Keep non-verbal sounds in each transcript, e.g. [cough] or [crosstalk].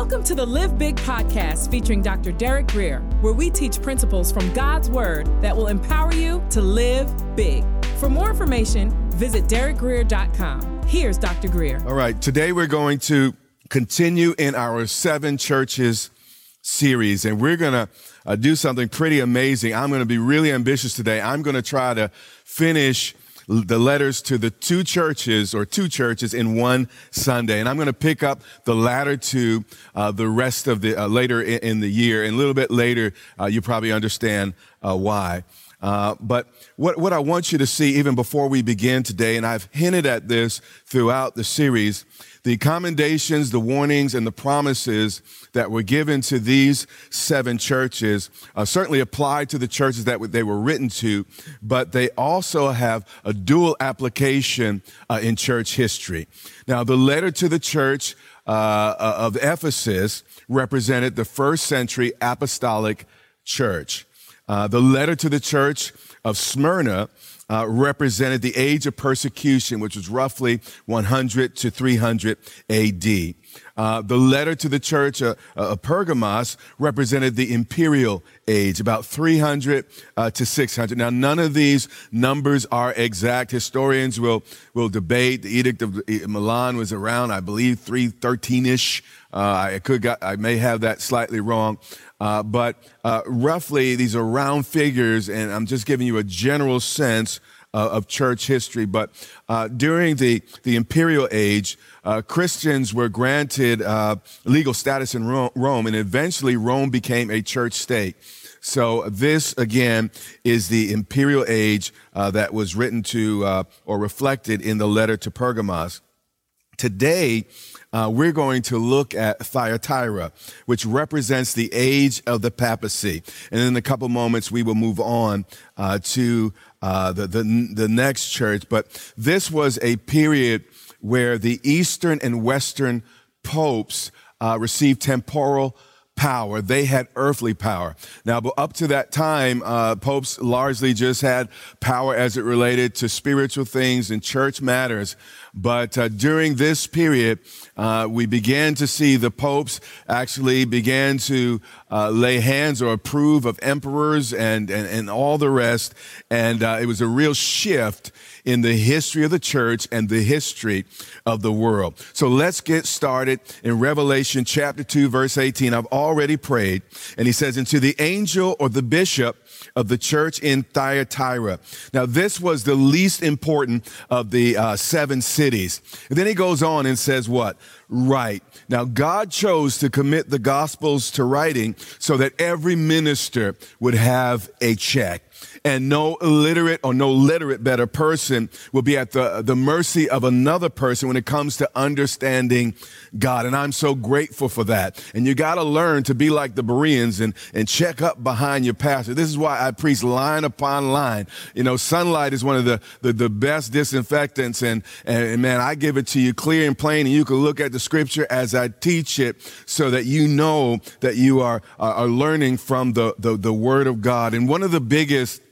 Welcome to the Live Big podcast featuring Dr. Derek Grier, where we teach principles from God's Word that will empower you to live big. For more information, visit derekgrier.com. Here's Dr. Grier. All right, today we're going to continue in our seven churches series, and we're going to uh, do something pretty amazing. I'm going to be really ambitious today. I'm going to try to finish the letters to the two churches or two churches in one Sunday. And I'm going to pick up the latter two uh, the rest of the uh, later in, in, the year. And a little bit later, uh, you probably understand uh, why. Uh, but what, what I want you to see even before we begin today, and I've hinted at this throughout the series, the commendations, the warnings, and the promises that were given to these seven churches uh, certainly apply to the churches that they were written to, but they also have a dual application uh, in church history. Now, the letter to the church uh, uh of Ephesus represented the first century apostolic church. Uh, the letter to the church of Smyrna uh, represented the age of persecution, which was roughly 100 to 300 AD. Uh, the letter to the church uh, uh, of Pergamos represented the imperial age, about 300 uh, to 600. Now, none of these numbers are exact. Historians will, will debate. The Edict of Milan was around, I believe, 313-ish. Uh, I could, got, I may have that slightly wrong. Uh, but uh, roughly, these are round figures, and I'm just giving you a general sense uh, of church history. But uh, during the, the imperial age, uh, Christians were granted legal status in Rome, and eventually Rome became a church state. So this again is the imperial age that was written to or reflected in the letter to Pergamos. Today, uh, we're going to look at Thyatira, which represents the age of the papacy. And in a couple moments, we will move on uh, to uh, the, the, the next church. But this was a period where the Eastern and Western popes uh, received temporal power. They had earthly power. Now, up to that time, uh, popes largely just had power as it related to spiritual things and church matters. But uh, during this period, uh, we began to see the popes actually began to uh, lay hands or approve of emperors and, and, and all the rest. And uh, it was a real shift in the history of the church and the history of the world. So let's get started in Revelation chapter 2, verse 18. I've already prayed. And he says, And to the angel or the bishop of the church in Thyatira. Now, this was the least important of the uh, seven cities. And then he goes on and says, What? Right. Now, God chose to commit the gospels to writing so that every minister would have a check and no illiterate or no literate better person will be at the, the mercy of another person when it comes to understanding God. And I'm so grateful for that. And you got to learn to be like the Bereans and, and check up behind your pastor. This is why I preach line upon line. You know, sunlight is one of the, the, the best disinfectants. And, and man, I give it to you clear and plain and you can look at the scripture as I teach it so that you know that you are, are learning from the, the, the word of God. And one of the biggest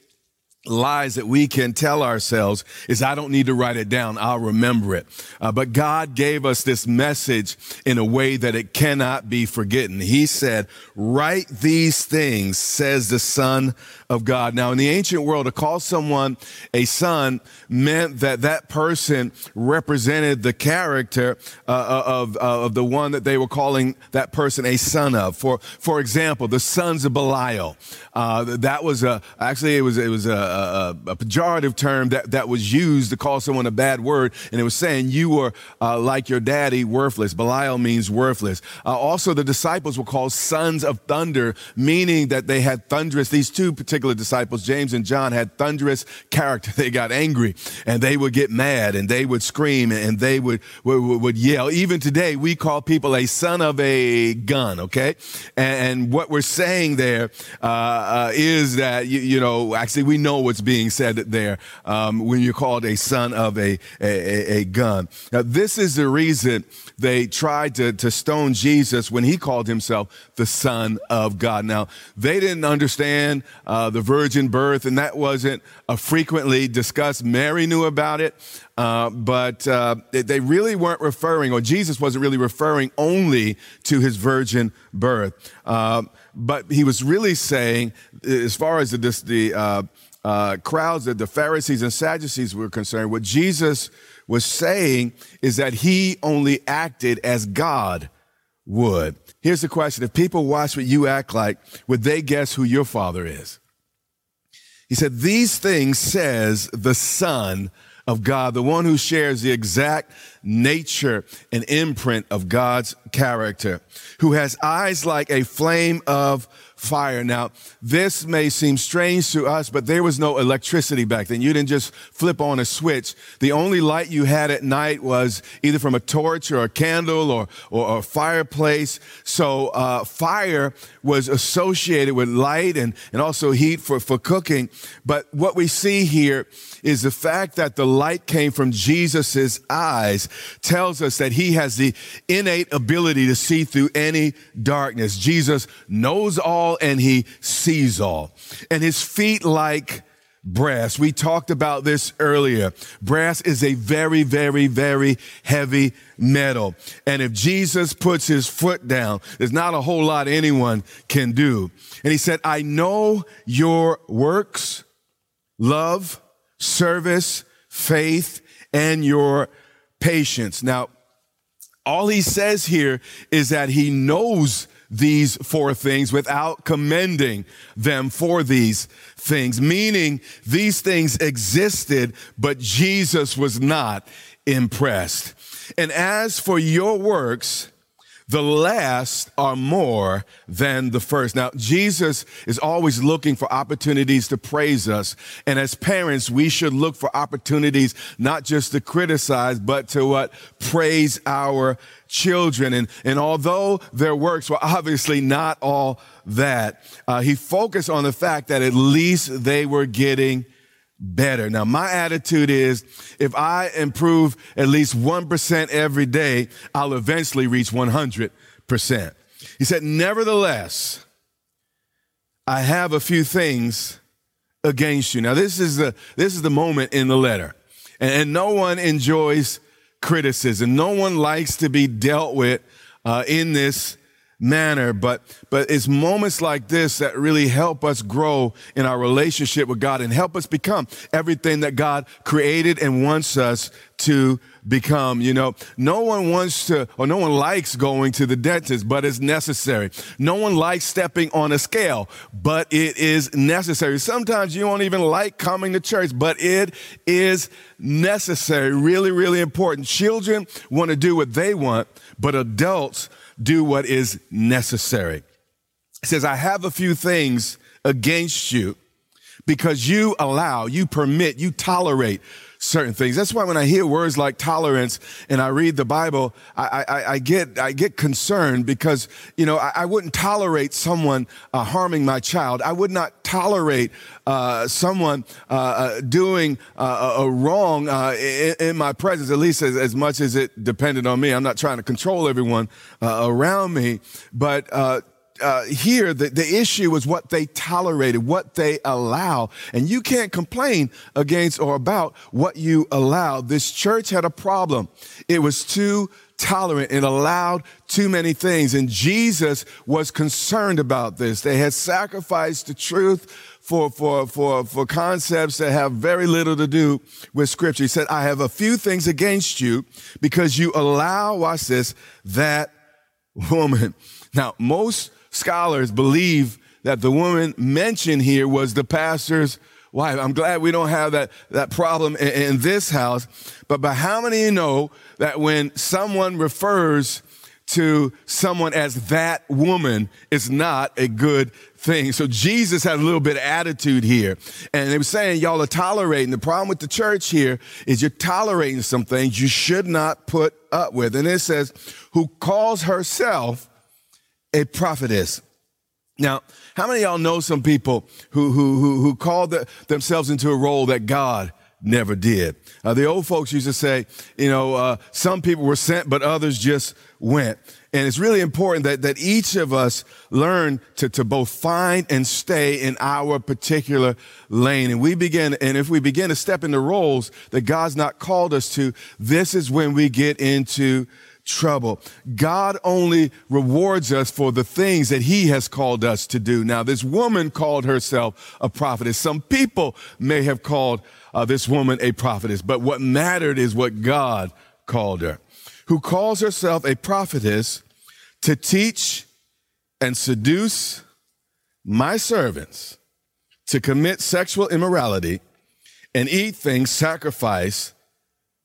lies that we can tell ourselves is I don't need to write it down. I'll remember it. Uh, but God gave us this message in a way that it cannot be forgotten. He said, write these things, says the son of God. Now, in the ancient world, to call someone a son meant that that person represented the character uh, uh of, uh, of the one that they were calling that person a son of. For, for example, the sons of Belial. Uh, that was a, actually, it was, it was a, a, a, pejorative term that, that was used to call someone a bad word. And it was saying you were uh, like your daddy, worthless. Belial means worthless. Uh, also, the disciples were called sons of thunder, meaning that they had thunderous, these two particular disciples, James and John, had thunderous character. [laughs] They got angry and they would get mad and they would scream and they would, would, would yell. Even today, we call people a son of a gun, okay? And, and what we're saying there uh, uh, is that, you, you, know, actually we know what's being said there um, when you're called a son of a, a, a gun. Now, this is the reason they tried to, to stone Jesus when he called himself the son of God. Now, they didn't understand uh, the virgin birth, and that wasn't a frequently discussed. Mary knew about it. Uh, but uh, they really weren't referring, or Jesus wasn't really referring only to his virgin birth. Uh, but he was really saying, as far as the, the uh, crowds, the Pharisees and Sadducees were concerned, what Jesus was saying is that he only acted as God would. Here's the question if people watch what you act like, would they guess who your father is? He said, These things says the Son of God, the one who shares the exact nature and imprint of God's character, who has eyes like a flame of fire. Now, this may seem strange to us, but there was no electricity back then. You didn't just flip on a switch. The only light you had at night was either from a torch or a candle or, or a fireplace. So, uh, fire was associated with light and, and also heat for, for cooking. But what we see here is the fact that the light came from Jesus's eyes tells us that he has the innate ability to see through any darkness. Jesus knows all and he sees all. And his feet like brass. We talked about this earlier. Brass is a very, very, very heavy metal. And if Jesus puts his foot down, there's not a whole lot anyone can do. And he said, I know your works, love, service, faith, and your patience. Now, all he says here is that he knows these four things without commending them for these things, meaning these things existed, but Jesus was not impressed. And as for your works, the last are more than the first. Now, Jesus is always looking for opportunities to praise us. And as parents, we should look for opportunities not just to criticize, but to what? Praise our children. And, and although their works were obviously not all that, uh, he focused on the fact that at least they were getting better. Now, my attitude is if I improve at least 1% every day, I'll eventually reach 100%. He said, nevertheless, I have a few things against you. Now, this is the, this is the moment in the letter. And, and no one enjoys criticism. No one likes to be dealt with uh, in this manner, but, but it's moments like this that really help us grow in our relationship with God and help us become everything that God created and wants us to become. You know, no one wants to, or no one likes going to the dentist, but it's necessary. No one likes stepping on a scale, but it is necessary. Sometimes you don't even like coming to church, but it is necessary. Really, really important. Children want to do what they want, but adults do what is necessary. He says, I have a few things against you because you allow, you permit, you tolerate certain things. That's why when I hear words like tolerance and I read the Bible, I, I, I get I get concerned because you know I, I wouldn't tolerate someone uh, harming my child. I would not tolerate uh, someone uh, uh doing uh, a wrong uh, in, in, my presence, at least as, as, much as it depended on me. I'm not trying to control everyone around me, but uh, here the, the issue is what they tolerated, what they allow. And you can't complain against or about what you allow. This church had a problem. It was too tolerant and allowed too many things. And Jesus was concerned about this. They had sacrificed the truth for, for, for, for concepts that have very little to do with scripture. He said, I have a few things against you because you allow, watch this, that woman. Now, most scholars believe that the woman mentioned here was the pastor's wife. I'm glad we don't have that, that problem in, in this house. But, but how many of you know that when someone refers to someone as that woman is not a good thing. So Jesus had a little bit of attitude here. And they were saying, y'all are tolerating. The problem with the church here is you're tolerating some things you should not put up with. And it says, who calls herself a prophetess. Now, how many y'all know some people who, who, who, who called the, themselves into a role that God never did? Uh, the old folks used to say, you know, uh, some people were sent, but others just went. And it's really important that, that each of us learn to, to both find and stay in our particular lane. And we begin, and if we begin to step into roles that God's not called us to, this is when we get into trouble. God only rewards us for the things that he has called us to do. Now, this woman called herself a prophetess. Some people may have called uh, this woman a prophetess, but what mattered is what God called her, who calls herself a prophetess to teach and seduce my servants to commit sexual immorality and eat things sacrificed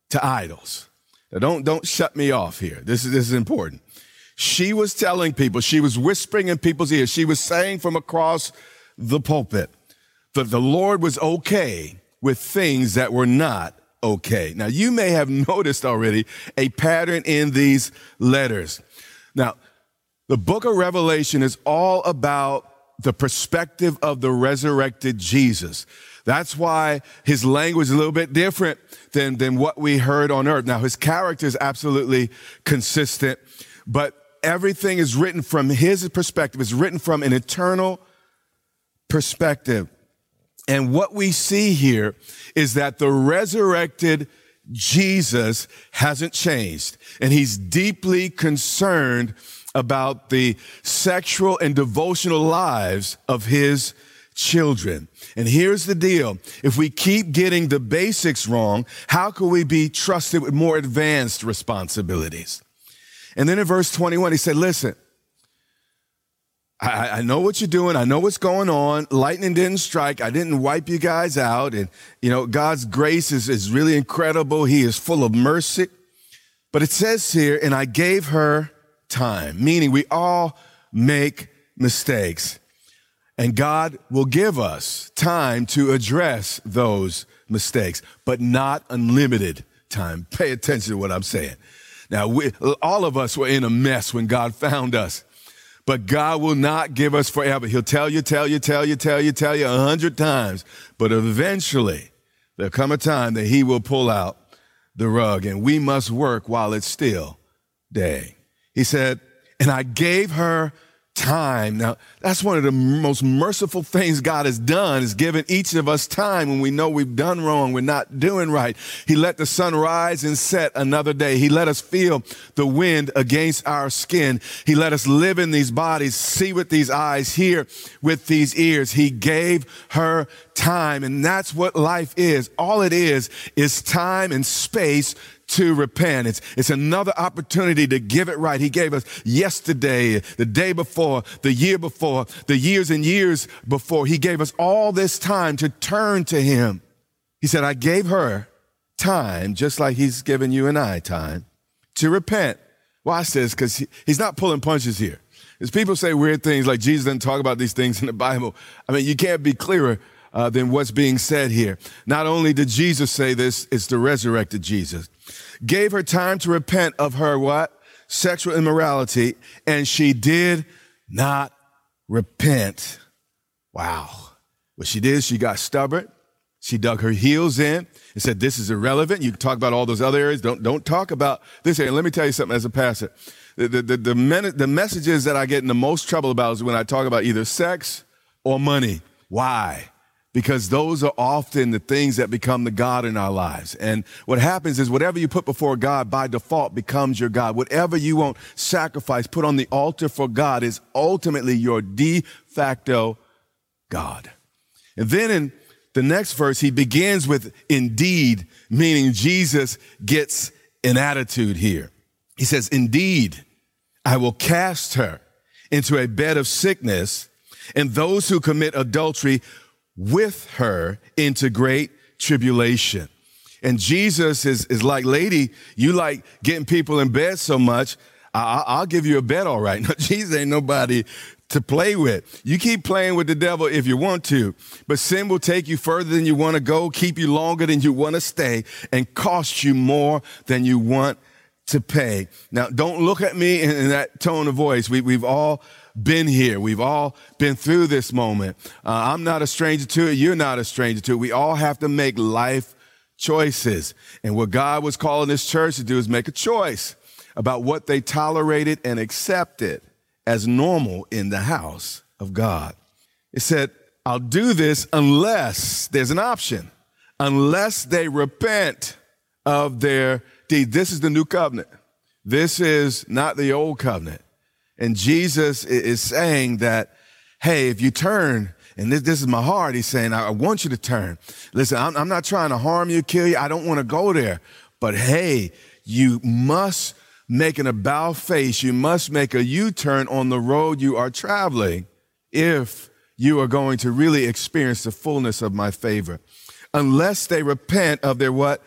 to idols. Now don't, don't shut me off here. This is, this is important. She was telling people, she was whispering in people's ears, she was saying from across the pulpit that the Lord was okay with things that were not okay. Now, you may have [laughs] noticed already a pattern in these letters. Now, the book of Revelation is all about the perspective of the resurrected Jesus. That's why his language is a little bit different than, than what we heard on earth. Now, his character is absolutely consistent, but everything is written from his perspective. It's written from an eternal perspective. And what we see here is that the resurrected Jesus hasn't changed and he's deeply concerned about the sexual and devotional lives of his children. And here's the deal. If we keep getting the basics wrong, how can we be trusted with more advanced responsibilities? And then in verse 21, he said, listen, I, I, know what you're doing. I know what's going on. Lightning didn't strike. I didn't wipe you guys out. And, you know, God's grace is, is really incredible. He is full of mercy. But it says here, and I gave her time, meaning we all make mistakes. And God will give us time to address those mistakes, but not unlimited time. [laughs] Pay attention to what I'm saying. Now, we, all of us were in a mess when God [laughs] found us, but God will not give us forever. He'll tell you, tell you, tell you, tell you, tell you a hundred times, but eventually there'll come a time that He will pull out the rug and we must work while it's still day. He said, and I gave her time. Now, that's one of the most merciful things God has done is given each of us time when we know we've done wrong, we're not doing right. He let the sun rise and set another day. He let us feel the wind against our skin. He let us live in these bodies, see with these eyes, hear with these ears. He gave her time. And that's what life is. All it is, is time and space to repent. It's, it's another opportunity to give it right. He gave us yesterday, the day before, the year before, the years and years before. He gave us all this time to turn to Him. He said, I gave her time, just like He's given you and I time to repent. Watch this, because he, He's not pulling punches here. As people say weird things like Jesus doesn't talk about these things in the Bible, I mean, you can't be clearer uh, than what's being said here. Not only did Jesus say this, it's the resurrected Jesus. Gave her time to repent of her what? Sexual immorality, and she did not repent. Wow. What she did, she got stubborn. She dug her heels in and said, This is irrelevant. You can talk about all those other areas. Don't, don't talk about this area. Let me tell you something as a pastor. The, the, the, the, men, the messages that I get in the most trouble about is when I talk about either sex or money. Why? Because those are often the things that become the God in our lives. And what happens is whatever you put before God by default becomes your God. Whatever you won't sacrifice, put on the altar for God is ultimately your de facto God. And then in the next verse, he begins with indeed, meaning Jesus gets an attitude here. He says, indeed, I will cast her into a bed of sickness and those who commit adultery with her into great tribulation. And Jesus is, is like, lady, you like getting people in bed so much. I, will give you a bed, all right. [laughs] No, Jesus ain't nobody to play with. You keep playing with the devil if you want to, but sin will take you further than you want to go, keep you longer than you want to stay, and cost you more than you want to pay. Now, don't look at me in, in that tone of voice. We, we've all been here. We've all been through this moment. Uh, I'm not a stranger to it. You're not a stranger to it. We all have to make life choices. And what God was calling this church to do is make a choice about what they tolerated and accepted as normal in the house of God. It said, I'll do this unless there's an option, unless they repent of their deed. This is the new covenant. This is not the old covenant. And Jesus is saying that, hey, if you turn, and this, this is my heart, he's saying, I want you to turn. Listen, I'm, I'm not trying to harm you, kill you. I don't want to go there. But hey, you must make an about face. You must make a U turn on the road you are traveling if you are going to really experience the fullness of my favor. Unless they repent of their what?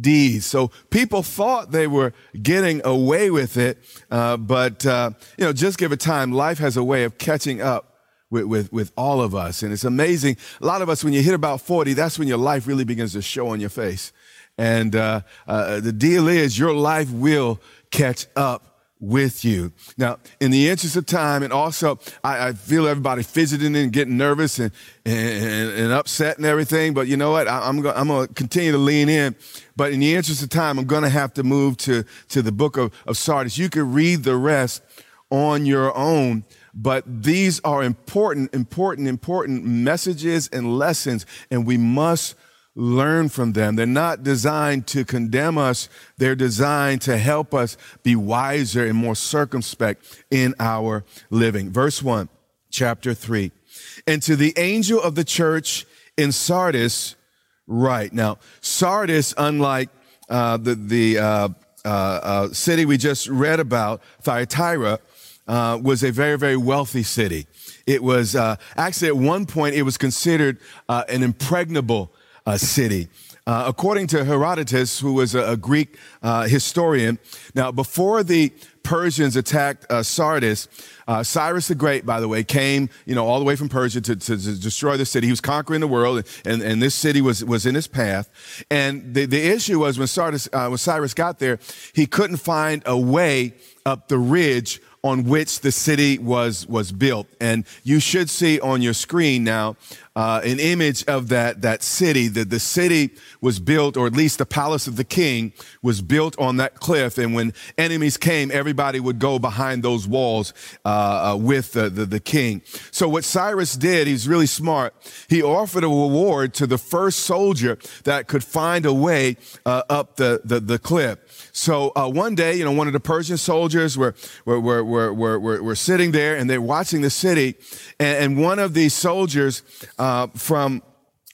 Deeds. So people thought they were getting away with it, uh, but uh, you know, just give it time. Life has a way of catching up with, with, with all of us, and it's amazing. A lot of us, when you hit about forty, that's when your life really begins to show on your face. And uh, uh the deal is, your life will catch up with you. Now, in the interest of time, and also I, I feel everybody fidgeting and getting nervous and, and, and, upset and everything, but you know what? I, am going to continue to lean in. But in the interest of time, I'm going to have to move to, to the book of, of Sardis. You can read the rest on your own. But these are important, important, important messages and lessons, and we must learn from them. They're not designed to condemn us. They're designed to help us be wiser and more circumspect in our living. Verse one, chapter three. And to the angel of the church in Sardis, write. Now, Sardis, unlike uh, the, the uh, uh, uh city we just read about, Thyatira, uh, was a very, very wealthy city. It was uh, actually at one point it was considered an impregnable city. Uh, according to Herodotus, who was a, a Greek uh, historian, now before the Persians attacked uh, Sardis, uh, Cyrus the Great, by the way, came, you know, all the way from Persia to, to, to destroy the city. He was conquering the world, and, and this city was, was in his path. And the, the issue was when, Sardis, uh, when Cyrus got there, he couldn't find a way up the ridge on which the city was was built. And you should see on your screen now uh, an image of that that city. That the city was built, or at least the palace of the king was built on that cliff. And when enemies came, everybody would go behind those walls uh, uh, with the, the, the king. So what Cyrus did, he's really smart. He offered a reward to the first soldier that could find a way uh, up the, the the cliff. So uh, one day, you know, one of the Persian soldiers were, were, were, were, were, were sitting there and they're watching the city. And, and one of these soldiers uh, from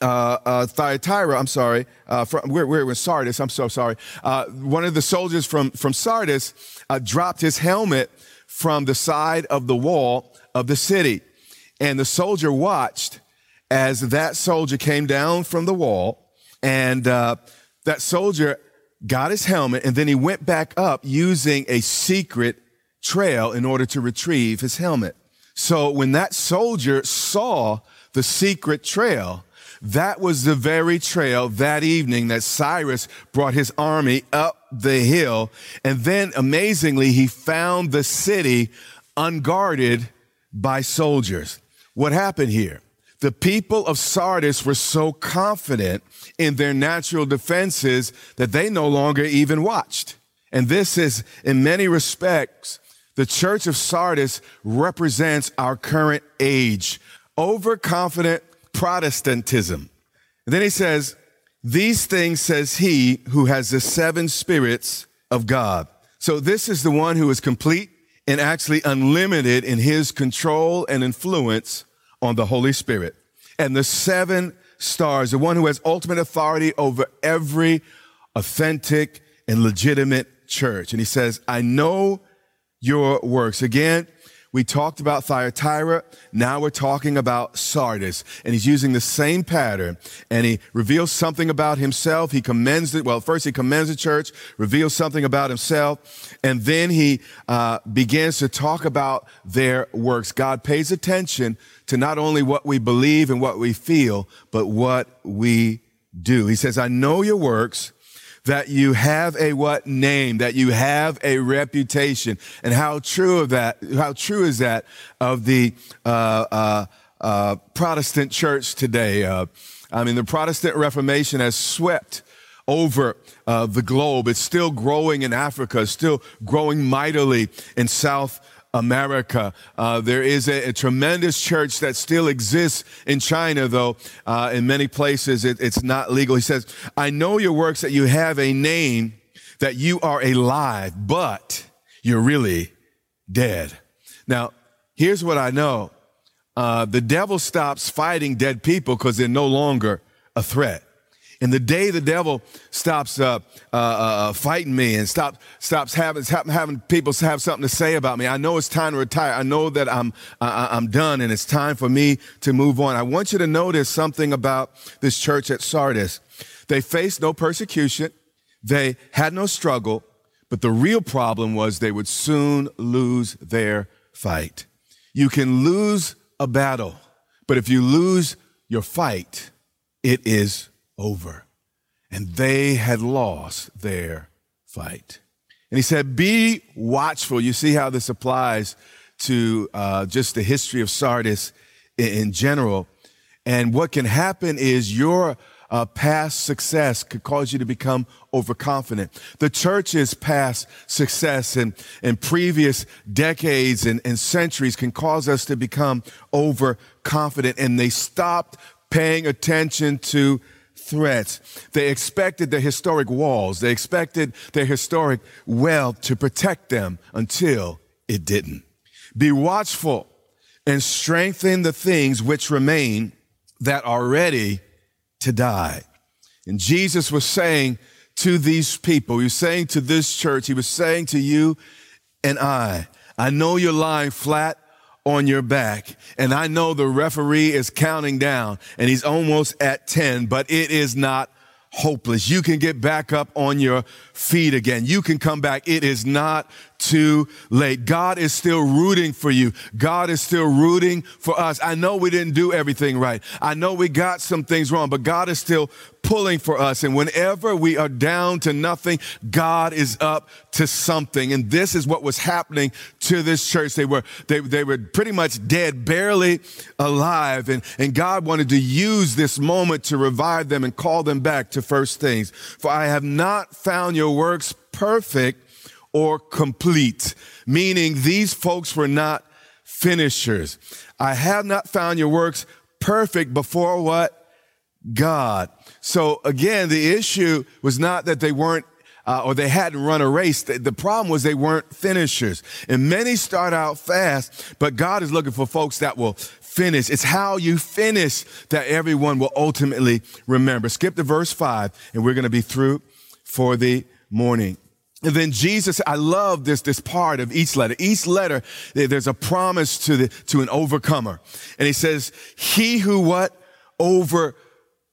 uh, uh, Thyatira, I'm sorry, uh, from, we're, we're in Sardis, I'm so sorry. Uh, one of the soldiers from, from Sardis uh, dropped his helmet from the side of the wall of the city. And the soldier watched as that soldier came down from the wall and uh, that soldier got his helmet, and then he went back up using a secret trail in order to retrieve his helmet. So when that soldier saw the secret trail, that was the very trail that evening that Cyrus brought his army up the hill. And then amazingly, he found the city unguarded by soldiers. What happened here? The people of Sardis were so confident in their natural defenses that they no longer even watched. And this is, in many respects, the church of Sardis represents our current age. Overconfident Protestantism. And then he says, These things says he who has the seven spirits of God. So this is the one who is complete and actually unlimited in his control and influence on the Holy Spirit. And the seven stars, the one who has ultimate authority over every authentic and legitimate church. And he says, I know your works. Again, we talked about Thyatira. Now we're talking about Sardis. And he's using the same pattern. And he reveals something about himself. He commends it. Well, first he commends the church, reveals something about himself. And then he uh, begins to talk about their works. God pays attention to not only what we believe and what we feel, but what we do. He says, I know your works that you have a what name, that you have a reputation. And how true of that, how true is that of the uh, uh, uh, Protestant church today? Uh, I mean, the Protestant Reformation has swept over uh, the globe. It's still growing in Africa, still growing mightily in South America. Uh, there is a, a, tremendous church that still exists in China, though uh, in many places it, it's not legal. He says, I know your works that you have a name, that you are alive, but you're really dead. Now, here's what I know. Uh, the devil stops fighting dead people because they're no longer a threat. And the day the devil stops uh, uh, uh, fighting me and stop, stops having, having people have something to say about me, I know it's time to retire. I know that I'm, I'm done and it's time for me to move on. I want you to notice something about this church at Sardis. They faced no persecution. They had no struggle, but the real problem was they would soon lose their fight. You can lose a battle, but if you lose your fight, it is over. And they had lost their fight. And he said, Be watchful. You see how this applies to uh, just the history of Sardis in, in, general. And what can happen is your uh, past success could cause you to become overconfident. The church's past success in, in previous decades and, and centuries can cause us to become overconfident. And they stopped paying attention to threats. They expected their historic walls, they expected their historic wealth to protect them until it didn't. Be watchful and strengthen the things which remain that are ready to die. And Jesus was saying to these people, he was saying to this church, he was saying to you and I, I know you're lying flat on your back. And I know the referee is counting down and he's almost at 10, but it is not hopeless. You can get back up on your feet again. You can come back. It is not too late. God is still rooting for you. God is still rooting for us. I know we didn't do everything right. I know we got some things wrong, but God is still pulling for us. And whenever we are down to nothing, God is up to something. And this is what was happening to this church. They were, they, they were pretty much dead, barely alive. And, and God wanted to use this moment to revive them and call them back to first things. For I have not found your works perfect or complete, meaning these folks were not finishers. I have not found your works perfect before what? God. So again, the issue was not that they weren't uh, or they hadn't run a race. The, problem was they weren't finishers. And many start out fast, but God is looking for folks that will finish. It's how you finish that everyone will ultimately remember. Skip to verse five, and we're going to be through for the morning. And then Jesus, I love this, this part of each letter. Each letter, there's a promise to the, to an overcomer. And he says, he who what? Over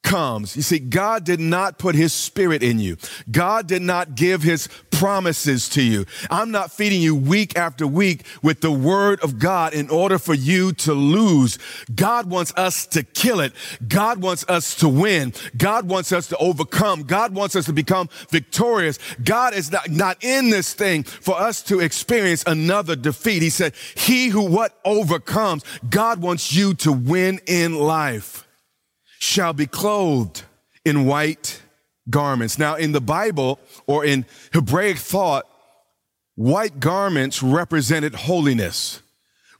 comes. You see, God did not put his spirit in you. God did not give his promises to you. I'm not feeding you week after week with the word of God in order for you to lose. God wants us to kill it. God wants us to win. God wants us to overcome. God wants us to become victorious. God is not, not in this thing for us to experience another defeat. He said, he who what overcomes, God wants you to win in life shall be clothed in white garments. Now, in the Bible or in Hebraic thought, white garments represented holiness.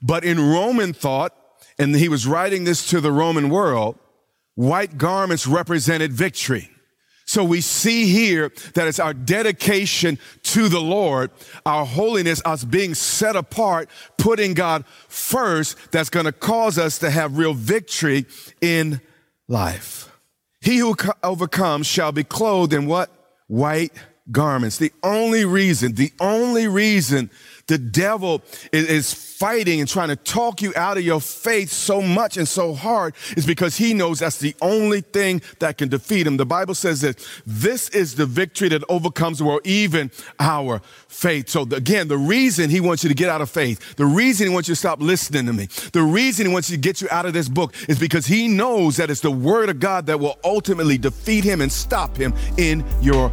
But in Roman thought, and he was writing this to the Roman world, white garments represented victory. So we see here that it's our dedication to the Lord, our holiness, us being set apart, putting God first, that's going to cause us to have real victory in life. He who overcomes shall be clothed in what? White garments. The only reason, the only reason the devil is, fighting and trying to talk you out of your faith so much and so hard is because he knows that's the only thing that can defeat him. The Bible says that this is the victory that overcomes the world, even our faith. So again, the reason he wants you to get out of faith, the reason he wants you to stop listening to me, the reason he wants you to get you out of this book is because he knows that it's the word of God that will ultimately defeat him and stop him in your